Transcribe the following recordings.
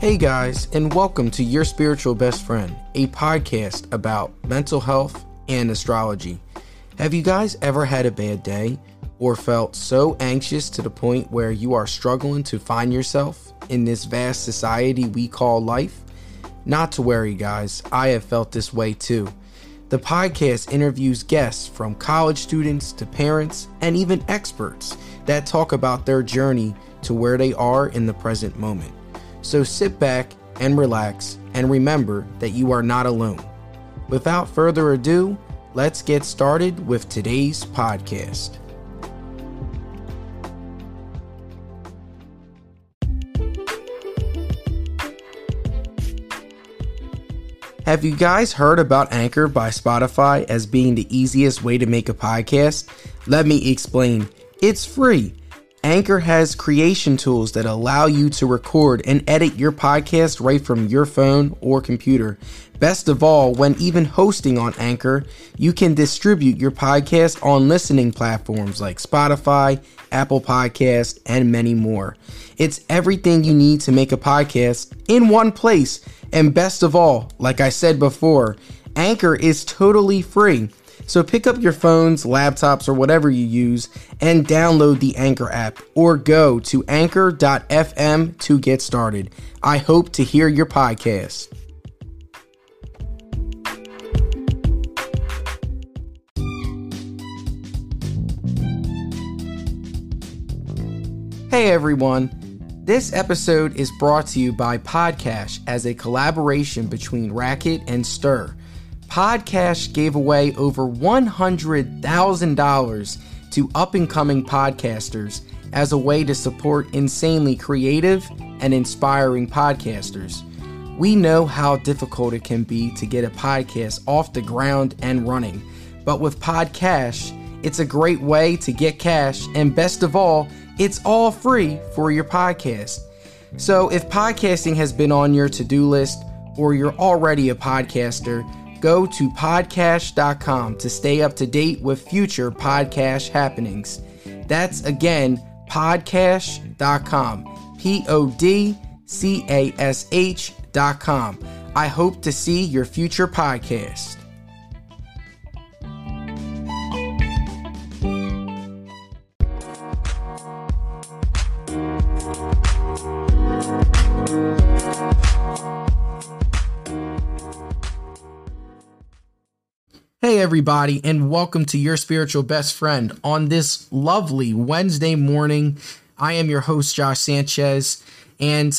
Hey guys, and welcome to Your Spiritual Best Friend, a podcast about mental health and astrology. Have you guys ever had a bad day or felt so anxious to the point where you are struggling to find yourself in this vast society we call life? Not to worry, guys, I have felt this way too. The podcast interviews guests from college students to parents and even experts that talk about their journey to where they are in the present moment. So sit back and relax and remember that you are not alone. Without further ado, let's get started with today's podcast. Have you guys heard about Anchor by Spotify as being the easiest way to make a podcast? Let me explain. It's free. Anchor has creation tools that allow you to record and edit your podcast right from your phone or computer. Best of all, when even hosting on Anchor, you can distribute your podcast on listening platforms like Spotify, Apple Podcast, and many more. It's everything you need to make a podcast in one place. And best of all, like I said before, Anchor is totally free. So pick up your phones, laptops, or whatever you use and download the Anchor app or go to anchor.fm to get started. I hope to hear your podcast. Hey everyone. This episode is brought to you by Podcash as a collaboration between Racket and Stir. Podcash gave away over $100,000 to up and coming podcasters as a way to support insanely creative and inspiring podcasters. We know how difficult it can be to get a podcast off the ground and running, but with Podcash, it's a great way to get cash, and best of all, it's all free for your podcast. So, if podcasting has been on your to do list or you're already a podcaster, go to podcash.com to stay up to date with future podcast happenings. That's again podcash.com. P O D C A S H.com. I hope to see your future podcast. Everybody, and welcome to Your Spiritual Best Friend on this lovely Wednesday morning. I am your host, Josh Sanchez, and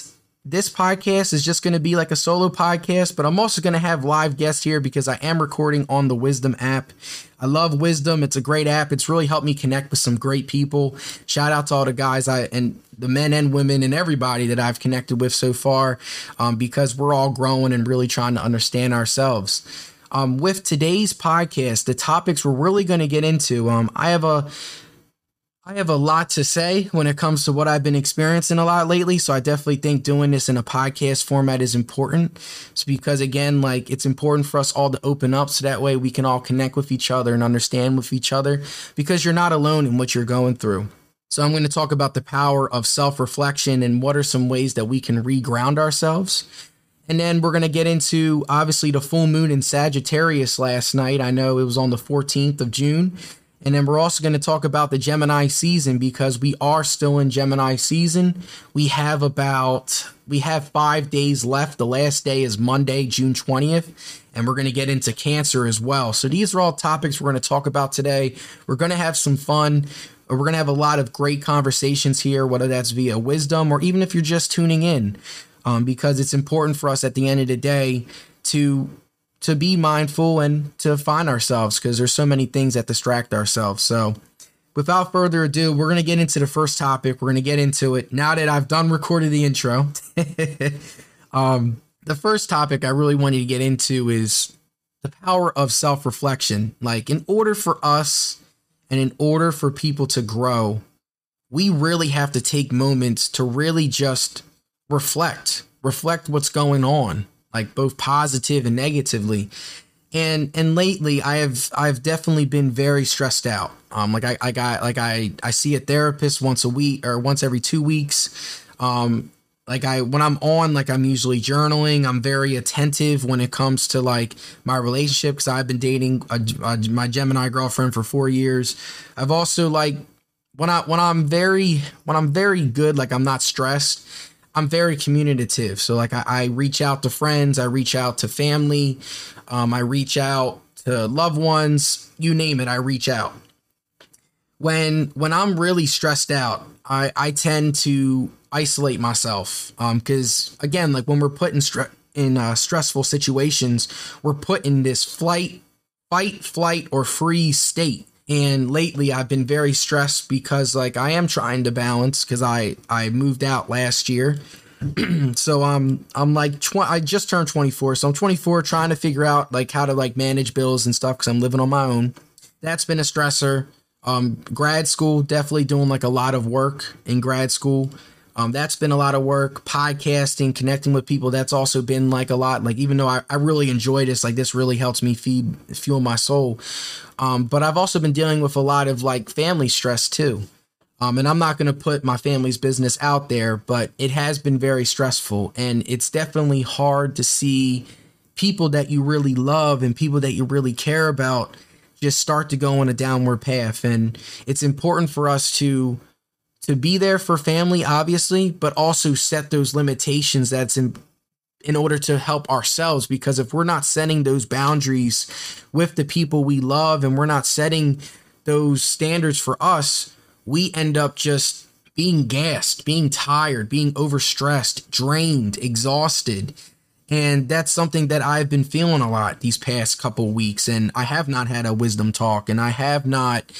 this podcast is just going to be like a solo podcast, but I'm also going to have live guests here because I am recording on the Wisdom app. I love Wisdom. It's a great app. It's really helped me connect with some great people. Shout out to all the guys I and the men and women and everybody that I've connected with so far um, because we're all growing and really trying to understand ourselves. Um, with today's podcast, the topics we're really going to get into, um, I have a I have a lot to say when it comes to what I've been experiencing a lot lately. So I definitely think doing this in a podcast format is important. It's because again, like it's important for us all to open up so that way we can all connect with each other and understand with each other because you're not alone in what you're going through. So I'm going to talk about the power of self-reflection and what are some ways that we can reground ourselves. And then we're going to get into obviously the full moon in Sagittarius last night. I know it was on the 14th of June. And then we're also going to talk about the Gemini season because we are still in Gemini season. We have about we have 5 days left. The last day is Monday, June 20th, and we're going to get into Cancer as well. So these are all topics we're going to talk about today. We're going to have some fun. We're going to have a lot of great conversations here, whether that's via wisdom or even if you're just tuning in um, because it's important for us at the end of the day to to be mindful and to find ourselves because there's so many things that distract ourselves. So, without further ado, we're gonna get into the first topic. We're gonna get into it now that I've done recorded the intro. um, the first topic I really wanted to get into is the power of self reflection. Like, in order for us and in order for people to grow, we really have to take moments to really just reflect, reflect what's going on, like both positive and negatively. And and lately I have I've definitely been very stressed out. Um like I, I got like I I see a therapist once a week or once every two weeks. Um like I when I'm on like I'm usually journaling. I'm very attentive when it comes to like my relationship because I've been dating a, a, my Gemini girlfriend for 4 years. I've also like when I when I'm very when I'm very good like I'm not stressed. I'm very communicative. So like I, I reach out to friends, I reach out to family, um, I reach out to loved ones, you name it, I reach out. When when I'm really stressed out, I I tend to isolate myself because um, again like when we're put in stre- in uh, stressful situations we're put in this flight fight flight or freeze state and lately i've been very stressed because like i am trying to balance because i i moved out last year so i'm i'm like tw- i just turned 24 so i'm 24 trying to figure out like how to like manage bills and stuff because i'm living on my own that's been a stressor um grad school definitely doing like a lot of work in grad school um, that's been a lot of work. Podcasting, connecting with people, that's also been like a lot. Like, even though I, I really enjoy this, like, this really helps me feed, fuel my soul. Um, but I've also been dealing with a lot of like family stress too. Um, and I'm not going to put my family's business out there, but it has been very stressful. And it's definitely hard to see people that you really love and people that you really care about just start to go on a downward path. And it's important for us to to be there for family, obviously, but also set those limitations that's in in order to help ourselves because if we're not setting those boundaries with the people we love and we're not setting those standards for us, we end up just being gassed, being tired, being overstressed, drained, exhausted. And that's something that I've been feeling a lot these past couple weeks and I have not had a wisdom talk and I have not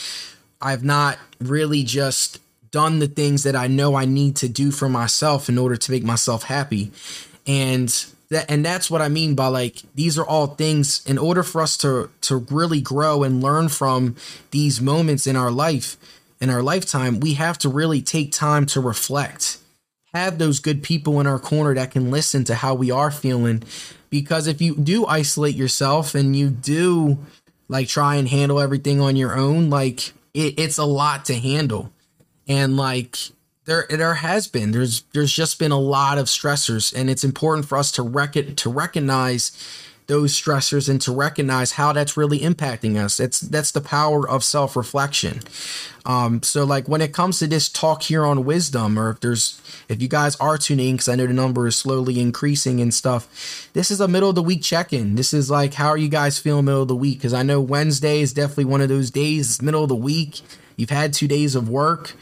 I've not really just done the things that I know I need to do for myself in order to make myself happy. And that and that's what I mean by like these are all things in order for us to to really grow and learn from these moments in our life in our lifetime, we have to really take time to reflect. Have those good people in our corner that can listen to how we are feeling because if you do isolate yourself and you do like try and handle everything on your own, like it, it's a lot to handle and like there there has been there's there's just been a lot of stressors and it's important for us to rec- to recognize those stressors and to recognize how that's really impacting us. That's that's the power of self-reflection. Um so like when it comes to this talk here on wisdom or if there's if you guys are tuning in, because i know the number is slowly increasing and stuff this is a middle of the week check-in. This is like how are you guys feeling middle of the week? Because i know wednesday is definitely one of those days middle of the week. You've had two days of work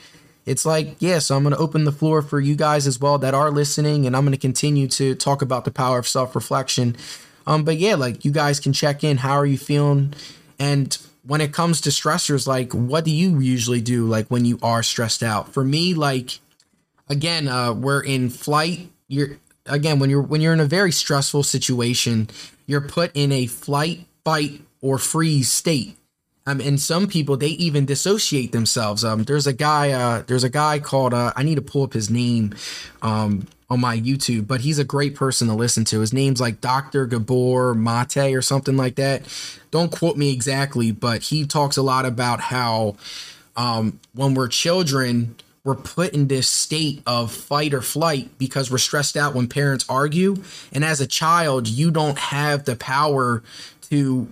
it's like, yeah, so I'm going to open the floor for you guys as well that are listening, and I'm going to continue to talk about the power of self reflection. Um, but yeah, like you guys can check in. How are you feeling? And when it comes to stressors, like what do you usually do? Like when you are stressed out? For me, like again, uh, we're in flight. You're again when you're when you're in a very stressful situation, you're put in a flight, fight, or freeze state. Um, and some people they even dissociate themselves. Um, there's a guy, uh, there's a guy called uh, I need to pull up his name, um, on my YouTube, but he's a great person to listen to. His name's like Dr. Gabor Mate or something like that. Don't quote me exactly, but he talks a lot about how um, when we're children, we're put in this state of fight or flight because we're stressed out when parents argue. And as a child, you don't have the power to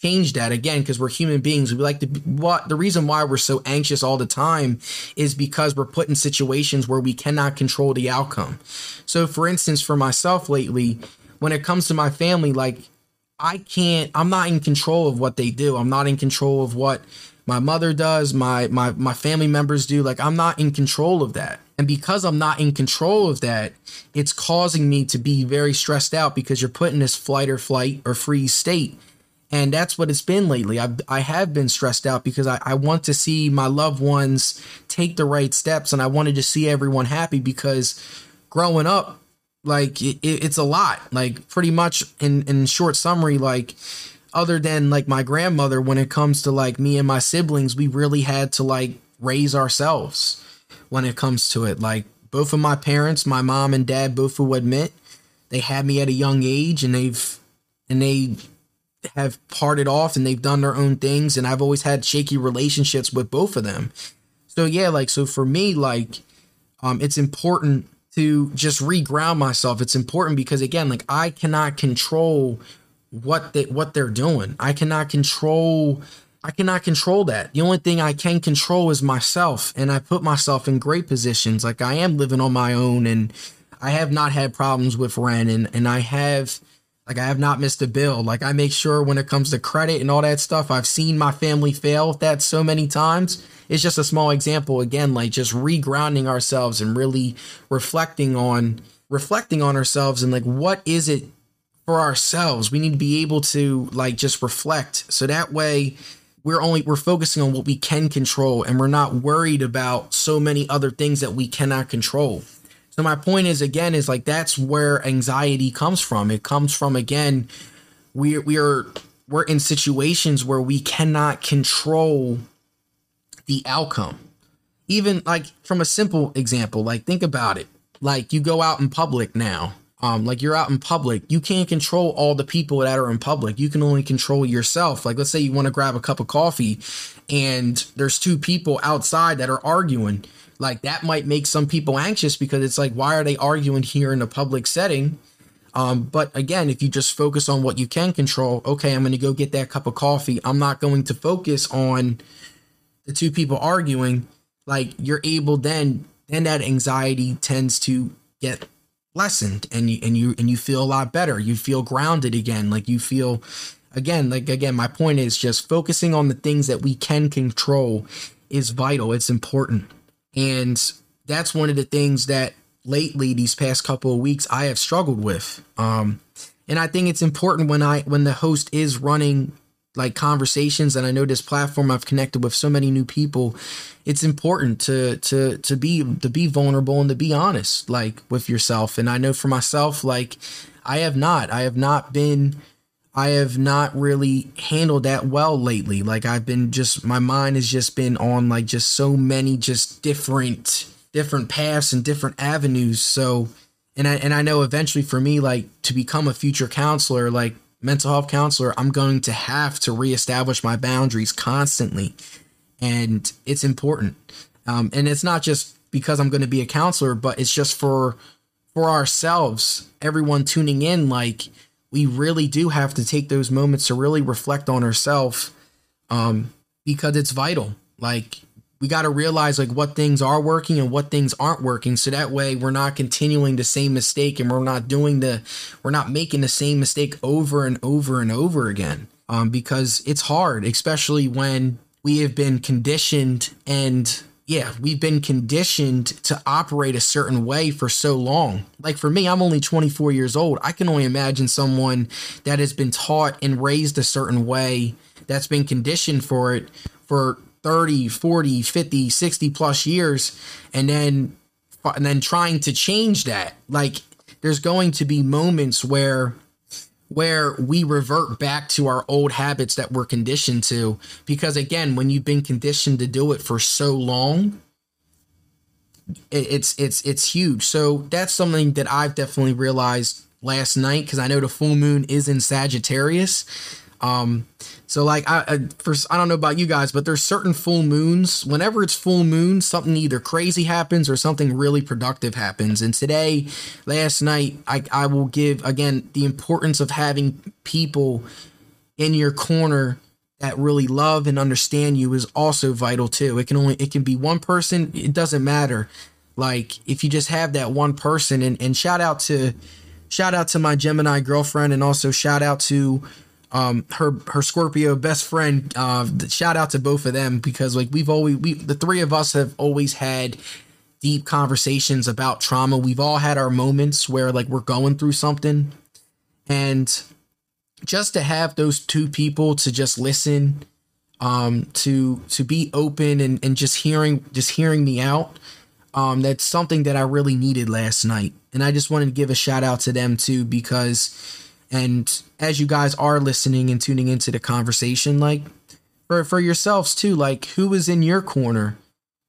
change that again because we're human beings. We like to what the reason why we're so anxious all the time is because we're put in situations where we cannot control the outcome. So for instance for myself lately when it comes to my family like i can't i'm not in control of what they do. I'm not in control of what my mother does my my my family members do. Like i'm not in control of that. And because i'm not in control of that it's causing me to be very stressed out because you're put in this flight or flight or freeze state and that's what it's been lately. I've, I have been stressed out because I, I want to see my loved ones take the right steps and I wanted to see everyone happy because growing up, like it, it's a lot. Like pretty much in, in short summary, like other than like my grandmother, when it comes to like me and my siblings, we really had to like raise ourselves when it comes to it. Like both of my parents, my mom and dad both will admit they had me at a young age and they've and they have parted off and they've done their own things and I've always had shaky relationships with both of them. So yeah, like so for me like um it's important to just reground myself. It's important because again, like I cannot control what they what they're doing. I cannot control I cannot control that. The only thing I can control is myself and I put myself in great positions. Like I am living on my own and I have not had problems with rent and and I have like I have not missed a bill. Like I make sure when it comes to credit and all that stuff, I've seen my family fail with that so many times. It's just a small example again, like just regrounding ourselves and really reflecting on reflecting on ourselves and like what is it for ourselves. We need to be able to like just reflect. So that way we're only we're focusing on what we can control and we're not worried about so many other things that we cannot control. So my point is again is like that's where anxiety comes from. It comes from again we we are we're in situations where we cannot control the outcome. Even like from a simple example, like think about it. Like you go out in public now um, like you're out in public, you can't control all the people that are in public. You can only control yourself. Like let's say you want to grab a cup of coffee and there's two people outside that are arguing. Like that might make some people anxious because it's like, why are they arguing here in a public setting? Um, but again, if you just focus on what you can control, okay, I'm going to go get that cup of coffee. I'm not going to focus on the two people arguing. Like you're able then, then that anxiety tends to get lessened and you and you and you feel a lot better you feel grounded again like you feel again like again my point is just focusing on the things that we can control is vital it's important and that's one of the things that lately these past couple of weeks I have struggled with. Um and I think it's important when I when the host is running like conversations and I know this platform I've connected with so many new people it's important to to to be to be vulnerable and to be honest like with yourself. And I know for myself like I have not I have not been I have not really handled that well lately like I've been just my mind has just been on like just so many just different different paths and different avenues so and I and I know eventually for me like to become a future counselor like mental health counselor, I'm going to have to reestablish my boundaries constantly. And it's important. Um, and it's not just because I'm going to be a counselor, but it's just for for ourselves, everyone tuning in, like we really do have to take those moments to really reflect on ourselves um, because it's vital. Like we got to realize like what things are working and what things aren't working so that way we're not continuing the same mistake and we're not doing the we're not making the same mistake over and over and over again um, because it's hard especially when we have been conditioned and yeah we've been conditioned to operate a certain way for so long like for me i'm only 24 years old i can only imagine someone that has been taught and raised a certain way that's been conditioned for it for 30, 40, 50, 60 plus years and then and then trying to change that. Like there's going to be moments where where we revert back to our old habits that we're conditioned to because again, when you've been conditioned to do it for so long, it's it's it's huge. So that's something that I've definitely realized last night because I know the full moon is in Sagittarius. Um, so like I, I I don't know about you guys, but there's certain full moons. Whenever it's full moon, something either crazy happens or something really productive happens. And today, last night, I I will give again the importance of having people in your corner that really love and understand you is also vital too. It can only it can be one person, it doesn't matter. Like if you just have that one person and, and shout out to shout out to my Gemini girlfriend and also shout out to um her her Scorpio best friend uh shout out to both of them because like we've always we the three of us have always had deep conversations about trauma. We've all had our moments where like we're going through something. And just to have those two people to just listen um to to be open and and just hearing just hearing me out um that's something that I really needed last night. And I just wanted to give a shout out to them too because and as you guys are listening and tuning into the conversation, like for for yourselves too, like who is in your corner?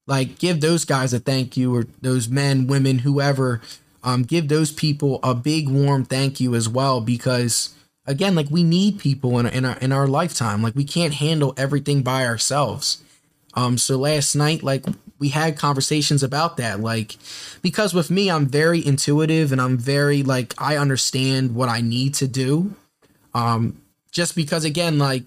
Like give those guys a thank you or those men, women, whoever. Um, give those people a big warm thank you as well because again, like we need people in, in our in our lifetime. Like we can't handle everything by ourselves. Um, so last night, like we had conversations about that like because with me I'm very intuitive and I'm very like I understand what I need to do. Um just because again like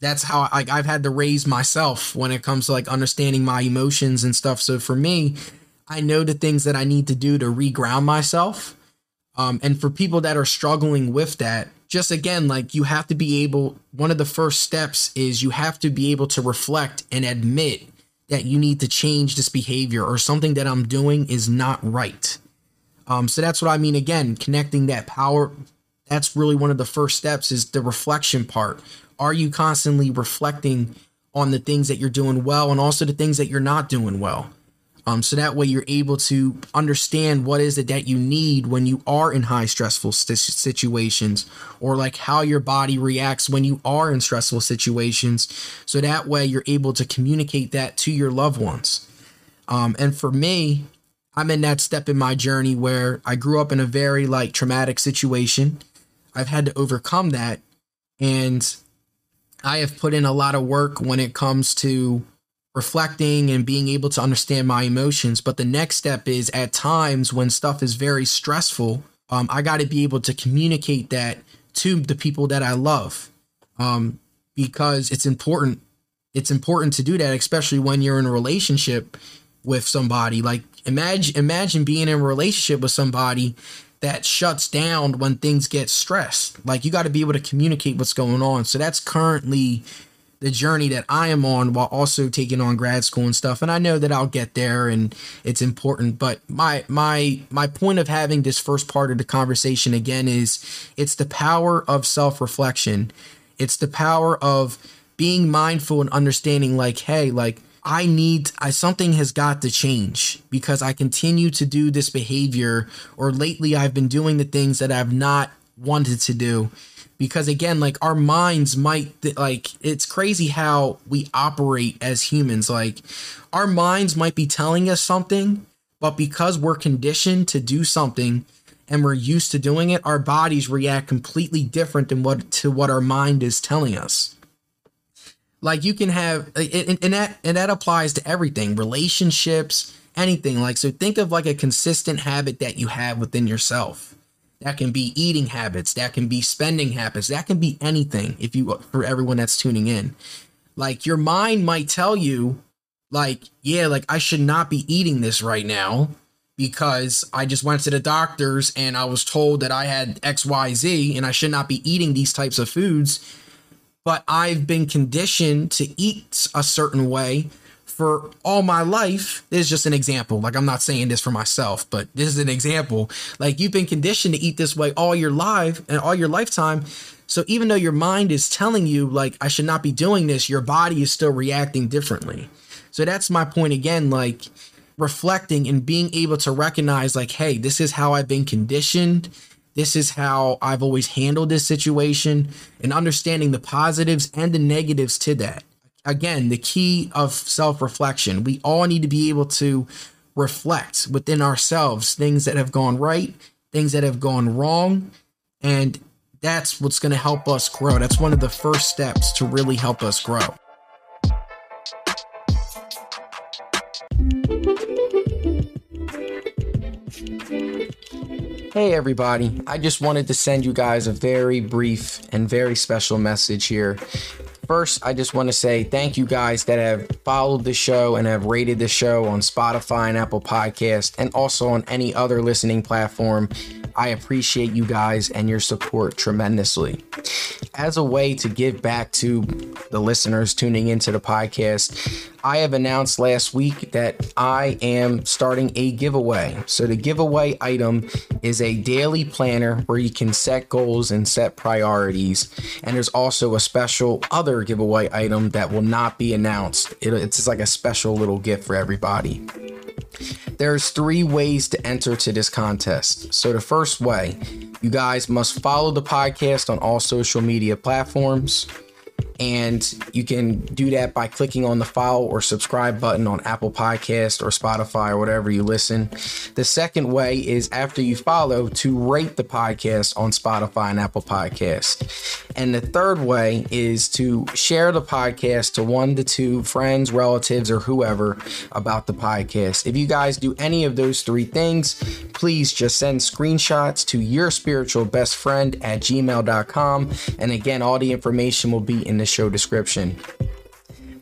that's how I, I've had to raise myself when it comes to like understanding my emotions and stuff. So for me I know the things that I need to do to reground myself. Um and for people that are struggling with that just again like you have to be able one of the first steps is you have to be able to reflect and admit that you need to change this behavior or something that I'm doing is not right. Um, so that's what I mean. Again, connecting that power. That's really one of the first steps is the reflection part. Are you constantly reflecting on the things that you're doing well and also the things that you're not doing well? Um, so that way you're able to understand what is it that you need when you are in high stressful st- situations or like how your body reacts when you are in stressful situations. So that way you're able to communicate that to your loved ones. Um, and for me, I'm in that step in my journey where I grew up in a very like traumatic situation. I've had to overcome that. And I have put in a lot of work when it comes to reflecting and being able to understand my emotions. But the next step is at times when stuff is very stressful, um, I got to be able to communicate that to the people that I love um, because it's important. It's important to do that, especially when you're in a relationship with somebody. Like imagine imagine being in a relationship with somebody that shuts down when things get stressed. Like you got to be able to communicate what's going on. So that's currently the journey that I am on while also taking on grad school and stuff. And I know that I'll get there and it's important. But my my my point of having this first part of the conversation again is it's the power of self-reflection. It's the power of being mindful and understanding like, hey, like I need I something has got to change because I continue to do this behavior or lately I've been doing the things that I've not wanted to do. Because again like our minds might like it's crazy how we operate as humans. Like our minds might be telling us something but because we're conditioned to do something and we're used to doing it our bodies react completely different than what to what our mind is telling us. Like you can have and, and that and that applies to everything relationships anything. Like so think of like a consistent habit that you have within yourself that can be eating habits, that can be spending habits, that can be anything if you for everyone that's tuning in. Like your mind might tell you like, yeah, like I should not be eating this right now because I just went to the doctors and I was told that I had XYZ and I should not be eating these types of foods. But I've been conditioned to eat a certain way for all my life, this is just an example. Like, I'm not saying this for myself, but this is an example. Like, you've been conditioned to eat this way all your life and all your lifetime. So, even though your mind is telling you, like, I should not be doing this, your body is still reacting differently. So, that's my point again. Like, reflecting and being able to recognize, like, hey, this is how I've been conditioned. This is how I've always handled this situation and understanding the positives and the negatives to that again, the key of self reflection. We all need to be able to reflect within ourselves things that have gone right, things that have gone wrong. And that's what's going to help us grow. That's one of the first steps to really help us grow. Hey, everybody. I just wanted to send you guys a very brief and very special message here. First, I just want to say thank you guys that have followed the show and have rated the show on Spotify and Apple Podcast and also on any other listening platform. I appreciate you guys and your support tremendously. As a way to give back to the listeners tuning into the podcast, I have announced last week that I am starting a giveaway. So, the giveaway item is a daily planner where you can set goals and set priorities. And there's also a special other giveaway item that will not be announced. it's like a special little gift for everybody. There's three ways to enter to this contest. So the first way, you guys must follow the podcast on all social media platforms and you can do that by clicking on the follow or subscribe button on Apple Podcast or Spotify or whatever you listen. The second way is after you follow to rate the podcast on Spotify and Apple Podcast. And the third way is to share the podcast to one to two friends, relatives, or whoever about the podcast. If you guys do any of those three things, please just send screenshots to your spiritual best friend at gmail.com. And again, all the information will be in the show description.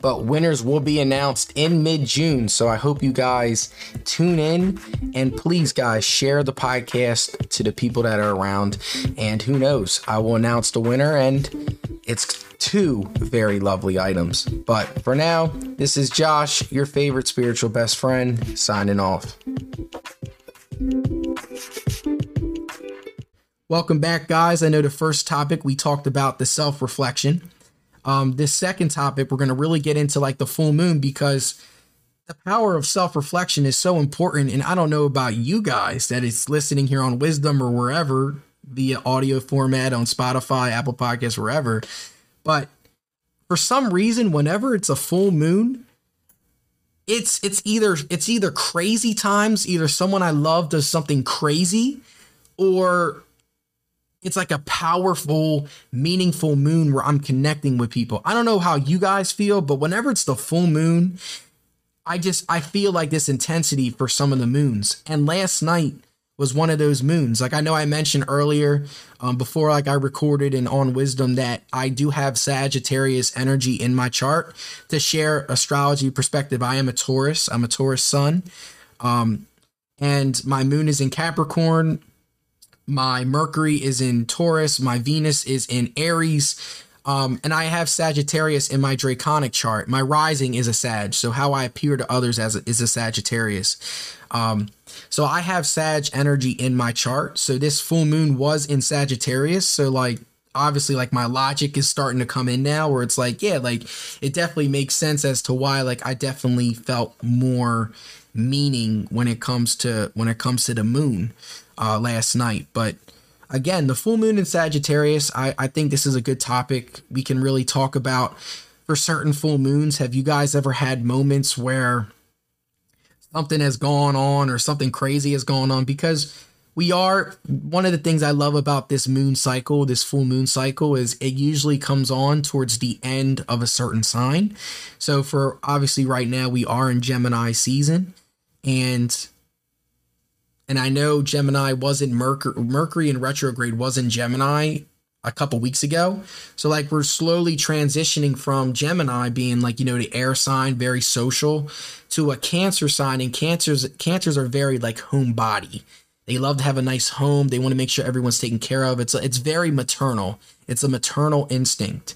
But winners will be announced in mid June. So I hope you guys tune in and please, guys, share the podcast to the people that are around. And who knows, I will announce the winner, and it's two very lovely items. But for now, this is Josh, your favorite spiritual best friend, signing off. Welcome back, guys. I know the first topic we talked about the self reflection. Um, this second topic, we're going to really get into like the full moon because the power of self reflection is so important. And I don't know about you guys that it's listening here on Wisdom or wherever the audio format on Spotify, Apple Podcasts, wherever. But for some reason, whenever it's a full moon, it's it's either it's either crazy times, either someone I love does something crazy, or it's like a powerful, meaningful moon where I'm connecting with people. I don't know how you guys feel, but whenever it's the full moon, I just I feel like this intensity for some of the moons. And last night was one of those moons. Like I know I mentioned earlier, um, before like I recorded and on wisdom that I do have Sagittarius energy in my chart to share astrology perspective. I am a Taurus. I'm a Taurus sun. Um, and my moon is in Capricorn my Mercury is in Taurus, my Venus is in Aries, um, and I have Sagittarius in my draconic chart. My rising is a Sag, so how I appear to others as a, is a Sagittarius. Um, so I have Sag energy in my chart. So this full moon was in Sagittarius. So like obviously like my logic is starting to come in now where it's like yeah like it definitely makes sense as to why like I definitely felt more meaning when it comes to when it comes to the moon uh, last night. But again, the full moon in Sagittarius, I, I think this is a good topic we can really talk about for certain full moons. Have you guys ever had moments where something has gone on or something crazy has gone on? Because we are one of the things I love about this moon cycle, this full moon cycle, is it usually comes on towards the end of a certain sign. So, for obviously, right now, we are in Gemini season. And and I know Gemini wasn't Mercury, Mercury in retrograde was in Gemini a couple weeks ago. So like we're slowly transitioning from Gemini being like, you know, the air sign, very social, to a cancer sign. And cancers cancers are very like homebody. They love to have a nice home. They want to make sure everyone's taken care of. It's it's very maternal. It's a maternal instinct.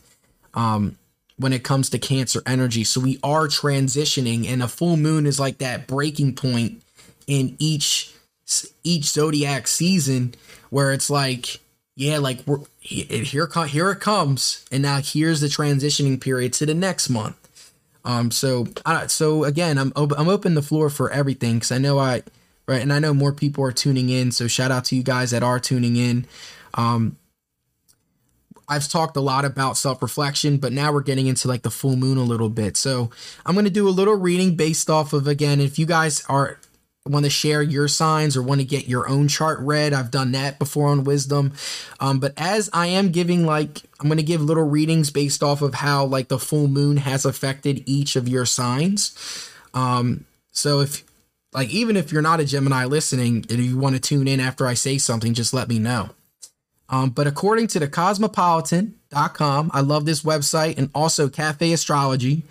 Um when it comes to cancer energy. So we are transitioning and a full moon is like that breaking point in each each zodiac season where it's like yeah like we're here here it comes. And now here's the transitioning period to the next month. Um so uh, so again i'm i'm open the floor for everything cuz i know i right and i know more people are tuning in. So shout out to you guys that are tuning in. Um I've talked a lot about self reflection, but now we're getting into like the full moon a little bit. So I'm going to do a little reading based off of, again, if you guys are want to share your signs or want to get your own chart read, I've done that before on Wisdom. Um, but as I am giving, like, I'm going to give little readings based off of how, like, the full moon has affected each of your signs. Um, so if, like, even if you're not a Gemini listening and you want to tune in after I say something, just let me know. Um, but according to the cosmopolitan.com, I love this website and also Cafe Astrology.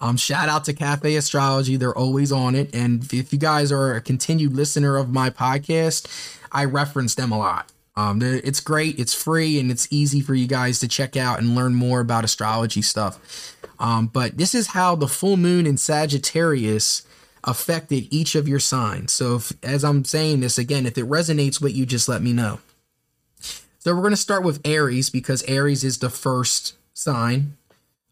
Um, shout out to Cafe Astrology. They're always on it. And if you guys are a continued listener of my podcast, I reference them a lot. Um, it's great, it's free, and it's easy for you guys to check out and learn more about astrology stuff. Um, but this is how the full moon in Sagittarius affected each of your signs. So, if, as I'm saying this again, if it resonates with you, just let me know. So, we're going to start with Aries because Aries is the first sign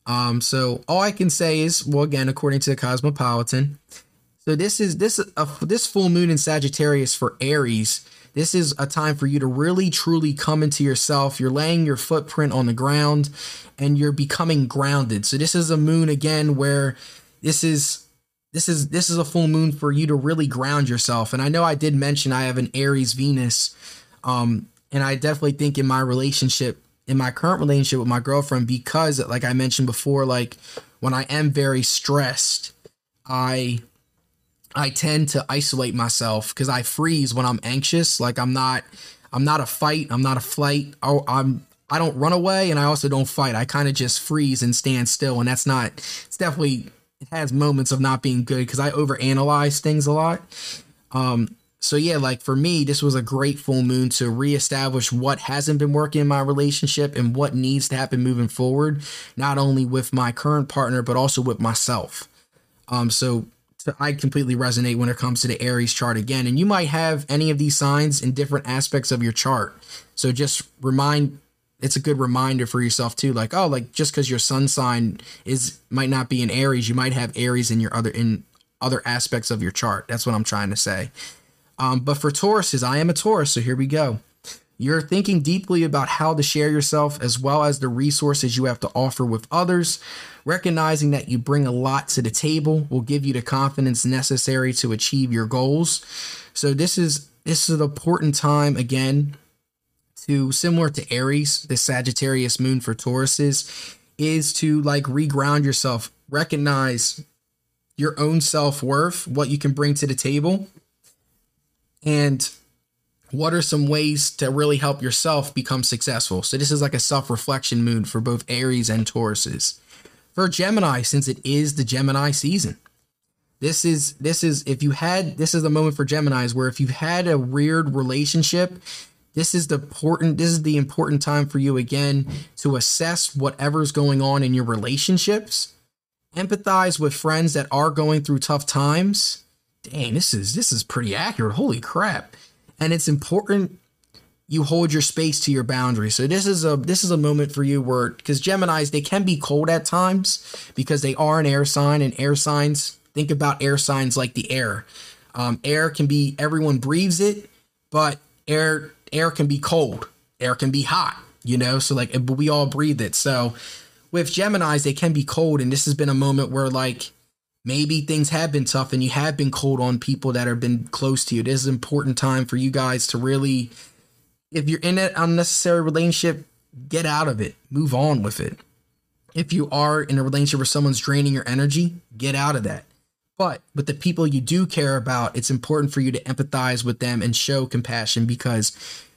um, so all I can say is, well, again, according to the Cosmopolitan, so this is this uh, this full moon in Sagittarius for Aries. This is a time for you to really truly come into yourself. You're laying your footprint on the ground and you're becoming grounded. So this is a moon again where this is this is this is a full moon for you to really ground yourself. And I know I did mention I have an Aries Venus um and I definitely think in my relationship in my current relationship with my girlfriend because like I mentioned before like when I am very stressed, I I tend to isolate myself because I freeze when I'm anxious. Like I'm not I'm not a fight, I'm not a flight. Oh, I'm I don't run away and I also don't fight. I kind of just freeze and stand still and that's not it's definitely it has moments of not being good because I overanalyze things a lot. Um so yeah, like for me, this was a great full moon to reestablish what hasn't been working in my relationship and what needs to happen moving forward, not only with my current partner but also with myself. Um, so, I completely resonate when it comes to the Aries chart again, and you might have any of these signs in different aspects of your chart. So just remind it's a good reminder for yourself too like oh like just because your sun sign is might not be in aries you might have aries in your other in other aspects of your chart that's what i'm trying to say um, but for Tauruses, I am a Taurus, so here we go. You're thinking deeply about how to share yourself as well as the resources you have to offer with others. Recognizing that you bring a lot to the table will give you the confidence necessary to achieve your goals. So this is this is an important time again to similar to Aries, the Sagittarius moon for Tauruses is to like reground yourself, recognize your own self-worth, what you can bring to the table and what are some ways to really help yourself become successful? So this is like a self-reflection mood for both Aries and Tauruses. For Gemini, since it is the Gemini season, this is this is if you had this is the moment for Geminis where if you've had a weird relationship, this is the important this is the important time for you again to assess whatever's going on in your relationships, empathize with friends that are going through tough times dang, this is this is pretty accurate. Holy crap. And it's important you hold your space to your boundary. So this is a this is a moment for you where because Geminis they can be cold at times because they are an air sign and air signs think about air signs like the air. Um, air can be everyone breathes it, but air air can be cold. Air can be hot. You know, so like but we all breathe it. So with Geminis they can be cold, and this has been a moment where like maybe things have been tough and you have been cold on people that have been close to you. This is an important time for you guys to really, if you're in an unnecessary relationship, get out of it, move on with it. If you are in a relationship where someone's draining your energy, get out of that. But with the people you do care about, it's important for you to empathize with them and show compassion because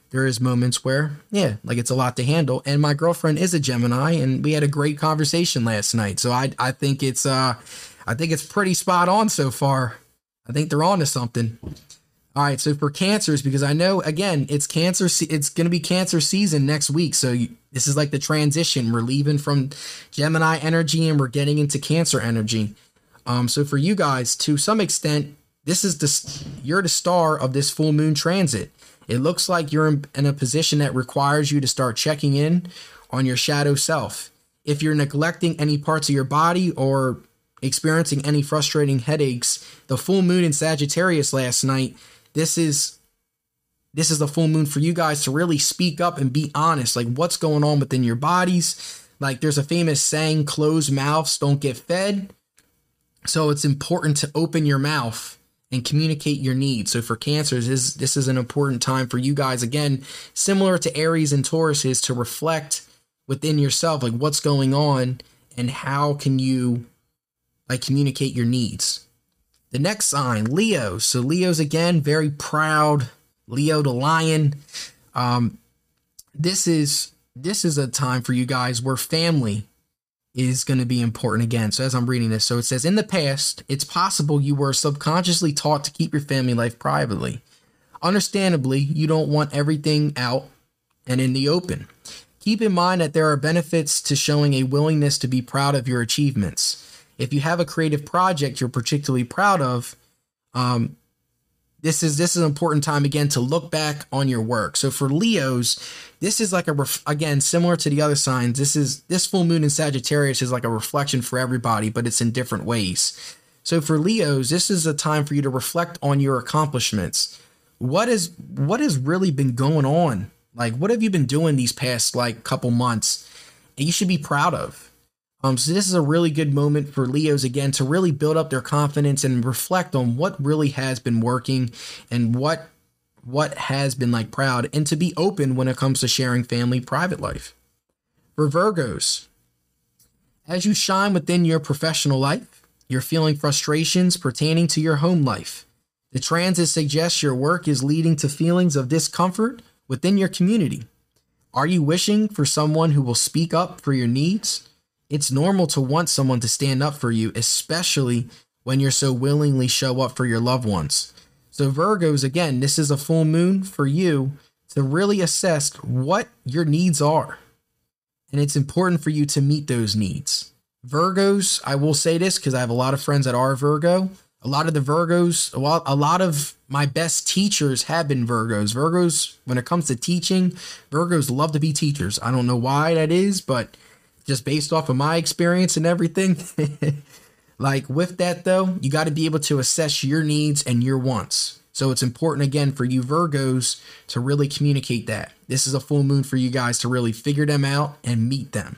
there is moments where, yeah, like it's a lot to handle. And my girlfriend is a Gemini, and we had a great conversation last night. So I I think it's uh I think it's pretty spot on so far. I think they're on to something. All right, so for cancers, because I know again it's cancer, it's going to be cancer season next week. So you, this is like the transition. We're leaving from Gemini energy and we're getting into Cancer energy. Um, so for you guys, to some extent, this is the you're the star of this full moon transit. It looks like you're in, in a position that requires you to start checking in on your shadow self. If you're neglecting any parts of your body or experiencing any frustrating headaches, the full moon in Sagittarius last night, this is this is the full moon for you guys to really speak up and be honest like what's going on within your bodies. Like there's a famous saying closed mouths don't get fed. So it's important to open your mouth and communicate your needs. So for cancers, this, this is an important time for you guys again, similar to Aries and Taurus is to reflect within yourself like what's going on and how can you like communicate your needs. The next sign, Leo. So Leo's again very proud. Leo the lion. Um, this is this is a time for you guys where family is going to be important again. So as I'm reading this, so it says in the past, it's possible you were subconsciously taught to keep your family life privately. Understandably, you don't want everything out and in the open. Keep in mind that there are benefits to showing a willingness to be proud of your achievements if you have a creative project you're particularly proud of, um, this is this is an important time again to look back on your work. So for Leos, this is like a ref- again similar to the other signs. This is this full moon in Sagittarius is like a reflection for everybody, but it's in different ways. So for Leos, this is a time for you to reflect on your accomplishments. what is what has really been going on? Like, what have you been doing these past like couple months? And you should be proud of. Um, so this is a really good moment for Leos again to really build up their confidence and reflect on what really has been working and what what has been like proud and to be open when it comes to sharing family private life. For Virgos, as you shine within your professional life, you're feeling frustrations pertaining to your home life. The transit suggests your work is leading to feelings of discomfort within your community. Are you wishing for someone who will speak up for your needs? It's normal to want someone to stand up for you, especially when you're so willingly show up for your loved ones. So, Virgos, again, this is a full moon for you to really assess what your needs are. And it's important for you to meet those needs. Virgos, I will say this because I have a lot of friends that are Virgo. A lot of the Virgos, a lot of my best teachers have been Virgos. Virgos, when it comes to teaching, Virgos love to be teachers. I don't know why that is, but just based off of my experience and everything. like with that though, you got to be able to assess your needs and your wants. So it's important again for you Virgos to really communicate that. This is a full moon for you guys to really figure them out and meet them.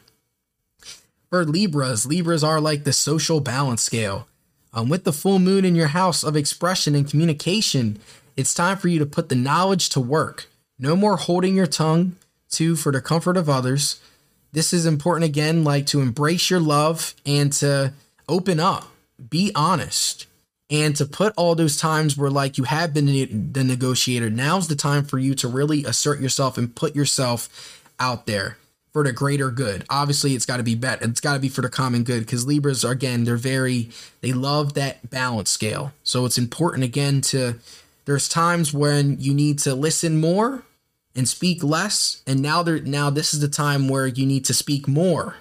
For Libras, Libras are like the social balance scale. Um, with the full moon in your house of expression and communication, it's time for you to put the knowledge to work. No more holding your tongue to for the comfort of others this is important again, like to embrace your love and to open up, be honest, and to put all those times where like you have been the negotiator. Now's the time for you to really assert yourself and put yourself out there for the greater good. Obviously, it's got to be better. It's got to be for the common good because Libras, are, again, they're very, they love that balance scale. So it's important again to, there's times when you need to listen more and speak less and now there now this is the time where you need to speak more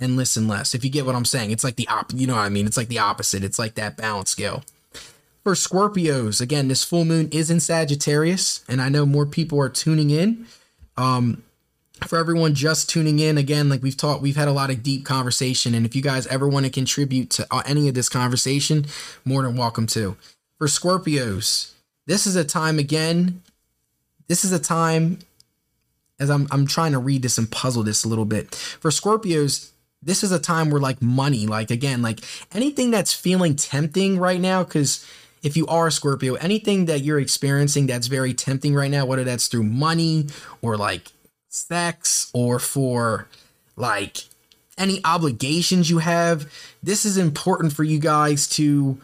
and listen less if you get what i'm saying. It's like the op you know what i mean? It's like the opposite. It's like that balance scale. For scorpios again this full moon is in sagittarius and i know more people are tuning in. Um for everyone just tuning in again like we've talked we've had a lot of deep conversation and if you guys ever want to contribute to uh, any of this conversation more than welcome to. For scorpios this is a time again this is a time as I'm I'm trying to read this and puzzle this a little bit. For Scorpios, this is a time where like money, like again, like anything that's feeling tempting right now, because if you are a Scorpio, anything that you're experiencing that's very tempting right now, whether that's through money or like sex or for like any obligations you have, this is important for you guys to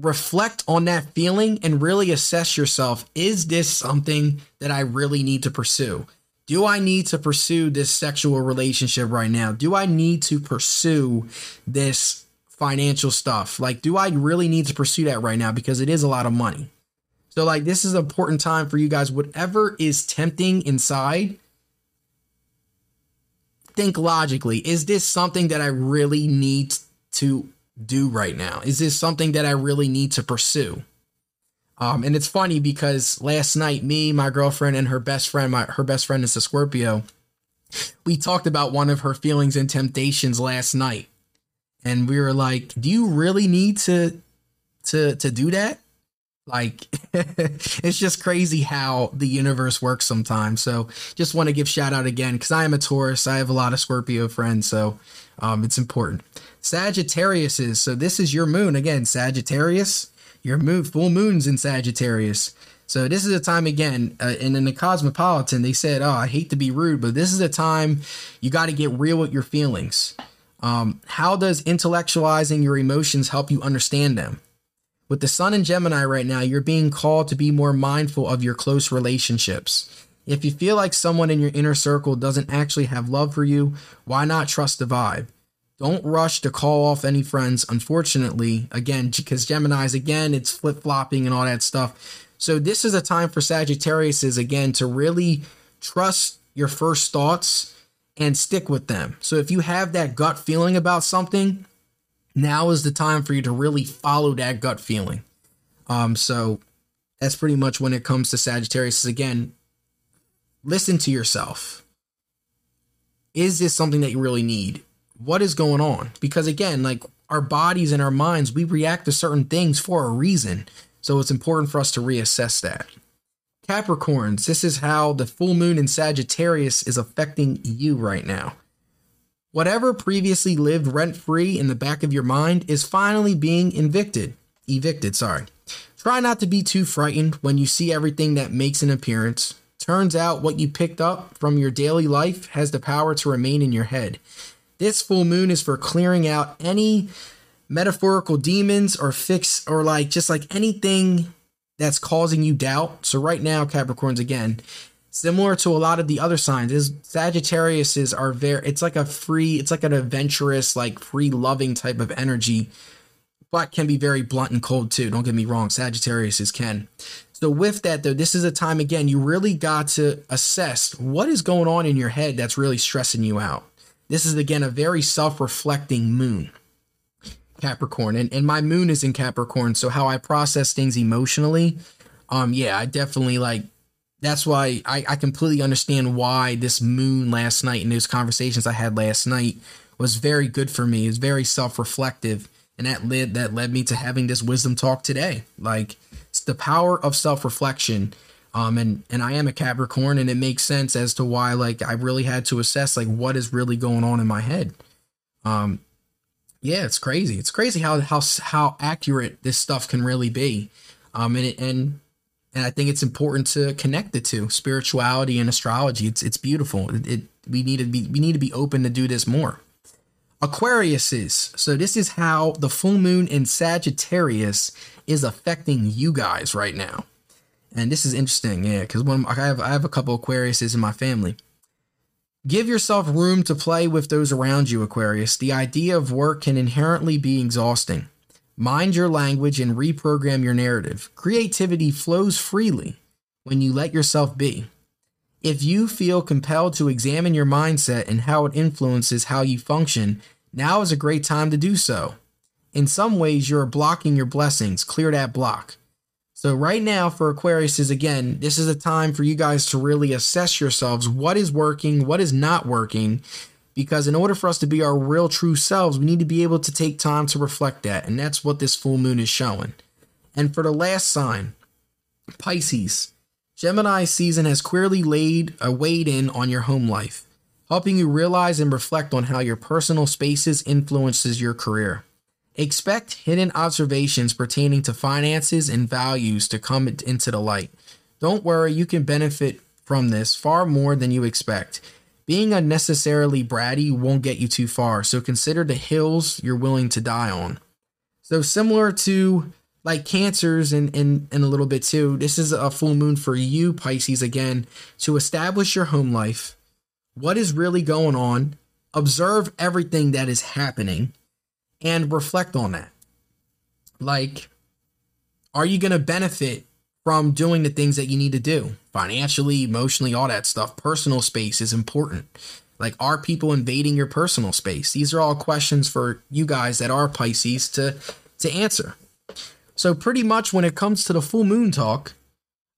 reflect on that feeling and really assess yourself. Is this something that I really need to pursue? Do I need to pursue this sexual relationship right now? Do I need to pursue this financial stuff? Like, do I really need to pursue that right now? Because it is a lot of money. So, like, this is an important time for you guys. Whatever is tempting inside, think logically. Is this something that I really need to do right now? Is this something that I really need to pursue? Um, and it's funny because last night, me, my girlfriend, and her best friend, my her best friend is a Scorpio. We talked about one of her feelings and temptations last night, and we were like, "Do you really need to to to do that?" Like, it's just crazy how the universe works sometimes. So, just want to give shout out again because I am a Taurus. I have a lot of Scorpio friends, so um, it's important. Sagittarius is so this is your moon again, Sagittarius. Your moon, full moons in Sagittarius. So this is a time again, uh, and in the Cosmopolitan, they said, "Oh, I hate to be rude, but this is a time you got to get real with your feelings." Um, how does intellectualizing your emotions help you understand them? With the Sun in Gemini right now, you're being called to be more mindful of your close relationships. If you feel like someone in your inner circle doesn't actually have love for you, why not trust the vibe? Don't rush to call off any friends, unfortunately, again, because Gemini's, again, it's flip flopping and all that stuff. So, this is a time for Sagittarius, is again, to really trust your first thoughts and stick with them. So, if you have that gut feeling about something, now is the time for you to really follow that gut feeling. Um, so, that's pretty much when it comes to Sagittarius. Again, listen to yourself. Is this something that you really need? What is going on because again like our bodies and our minds we react to certain things for a reason So it's important for us to reassess that. Capricorns, this is how the full moon in Sagittarius is affecting you right now. Whatever previously lived rent free in the back of your mind is finally being evicted. Evicted, sorry. Try not to be too frightened when you see everything that makes an appearance. Turns out what you picked up from your daily life has the power to remain in your head. This full moon is for clearing out any metaphorical demons or fix or like just like anything that's causing you doubt. So right now, Capricorns again, similar to a lot of the other signs, is Sagittarius's are very it's like a free, it's like an adventurous, like free loving type of energy, but can be very blunt and cold too. Don't get me wrong, Sagittarius's can. So with that though, this is a time again you really got to assess what is going on in your head that's really stressing you out. This is again a very self-reflecting moon. Capricorn and, and my moon is in Capricorn. So how I process things emotionally, um, yeah, I definitely like that's why I, I completely understand why this moon last night and those conversations I had last night was very good for me. It's very self-reflective. And that led that led me to having this wisdom talk today. Like it's the power of self-reflection. Um, and and I am a Capricorn, and it makes sense as to why like I really had to assess like what is really going on in my head. Um, yeah, it's crazy. It's crazy how how how accurate this stuff can really be. Um, and it, and and I think it's important to connect the two, spirituality and astrology. It's it's beautiful. It, it we need to be we need to be open to do this more. Aquarius is so this is how the full moon in Sagittarius is affecting you guys right now, and this is interesting, yeah, because when I have I have a couple Aquariuses in my family, Give yourself room to play with those around you, Aquarius. The idea of work can inherently be exhausting. Mind your language and reprogram your narrative. Creativity flows freely when you let yourself be. If you feel compelled to examine your mindset and how it influences how you function, now is a great time to do so. In some ways, you're blocking your blessings. Clear that block. So right now for Aquarius is again, this is a time for you guys to really assess yourselves. What is working? What is not working? Because in order for us to be our real true selves, we need to be able to take time to reflect that. And that's what this full moon is showing. And for the last sign, Pisces, Gemini season has clearly laid a weight in on your home life, helping you realize and reflect on how your personal spaces influences your career. Expect hidden observations pertaining to finances and values to come into the light. Don't worry, you can benefit from this far more than you expect. Being unnecessarily bratty won't get you too far, so consider the hills you're willing to die on. So, similar to like cancers and, and, and a little bit too, this is a full moon for you, Pisces, again, to establish your home life. What is really going on? Observe everything that is happening and reflect on that. Like, are you going to benefit from doing the things that you need to do financially, emotionally, all that stuff? Personal space is important. Like, are people invading your personal space? These are all questions for you guys that are Pisces to to answer. So, pretty much when it comes to the full moon talk,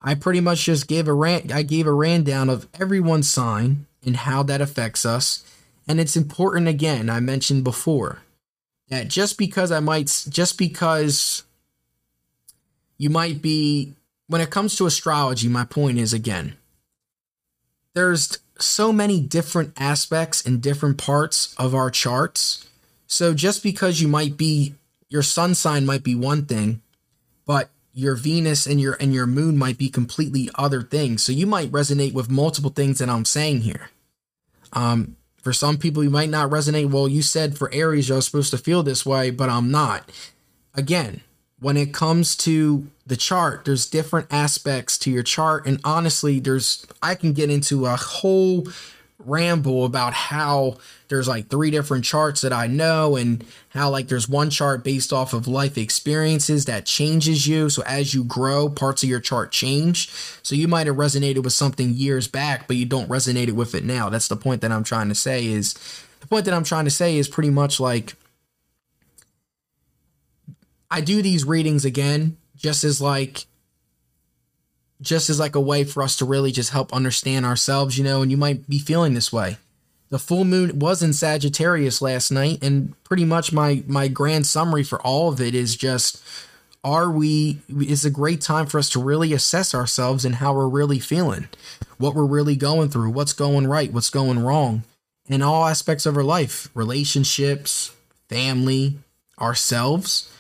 I pretty much just gave a rant. I gave a rundown of everyone's sign and how that affects us. And it's important again, I mentioned before, that just because I might, just because you might be, when it comes to astrology, my point is again, there's so many different aspects and different parts of our charts. So just because you might be, your sun sign might be one thing, but your Venus and your and your moon might be completely other things. So you might resonate with multiple things that I'm saying here. Um, for some people, you might not resonate. Well, you said for Aries, you're supposed to feel this way, but I'm not. Again, when it comes to the chart, there's different aspects to your chart. And honestly, there's, I can get into a whole ramble about how there's like three different charts that I know and how like there's one chart based off of life experiences that changes you. So as you grow, parts of your chart change. So you might have resonated with something years back, but you don't resonate with it now. That's the point that I'm trying to say is the point that I'm trying to say is pretty much like I do these readings again just as like just as like a way for us to really just help understand ourselves, you know, and you might be feeling this way. The full moon was in Sagittarius last night, and pretty much my my grand summary for all of it is just are we it's a great time for us to really assess ourselves and how we're really feeling what we're really going through what's going right what's going wrong in all aspects of our life relationships family ourselves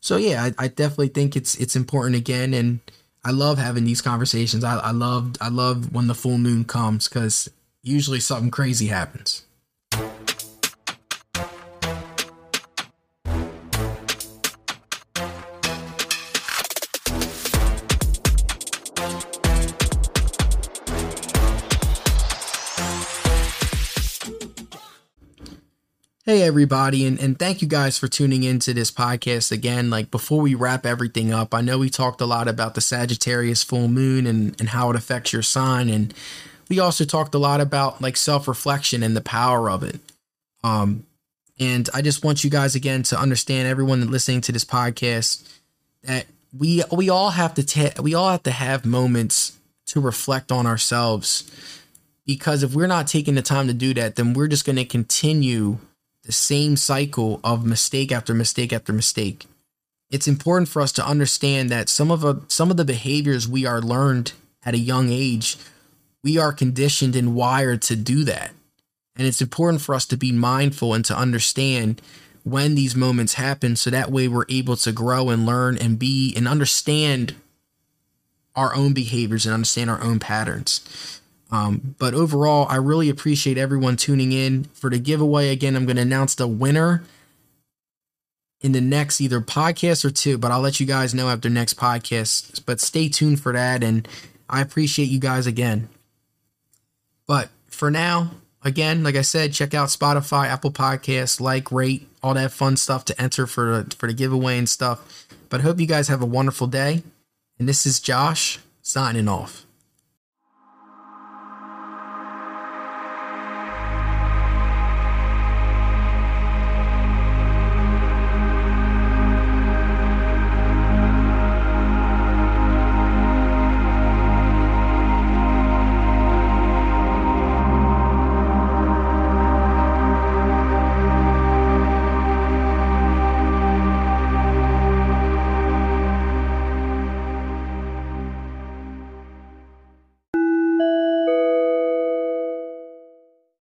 so yeah I, I definitely think it's it's important again and i love having these conversations. I, I love i love when the full moon comes because usually something crazy happens Hey everybody, and, and thank you guys for tuning into this podcast again. Like before we wrap everything up, I know we talked a lot about the Sagittarius full moon and, and how it affects your sign, and we also talked a lot about like self-reflection and the power of it. Um, and I just want you guys again to understand, everyone listening to this podcast, that we we all have to ta- we all have to have moments to reflect on ourselves, because if we're not taking the time to do that, then we're just going to continue the same cycle of mistake after mistake after mistake. It's important for us to understand that some of a, some of the behaviors we are learned at a young age, we are conditioned and wired to do that. And it's important for us to be mindful and to understand when these moments happen so that way we're able to grow and learn and be and understand our own behaviors and understand our own patterns. Um, but overall, I really appreciate everyone tuning in for the giveaway. Again, I'm going to announce the winner in the next either podcast or two, but I'll let you guys know after next podcast. But stay tuned for that. And I appreciate you guys again. But for now, again, like I said, check out Spotify, Apple Podcasts, like, rate, all that fun stuff to enter for, for the giveaway and stuff. But hope you guys have a wonderful day. And this is Josh signing off.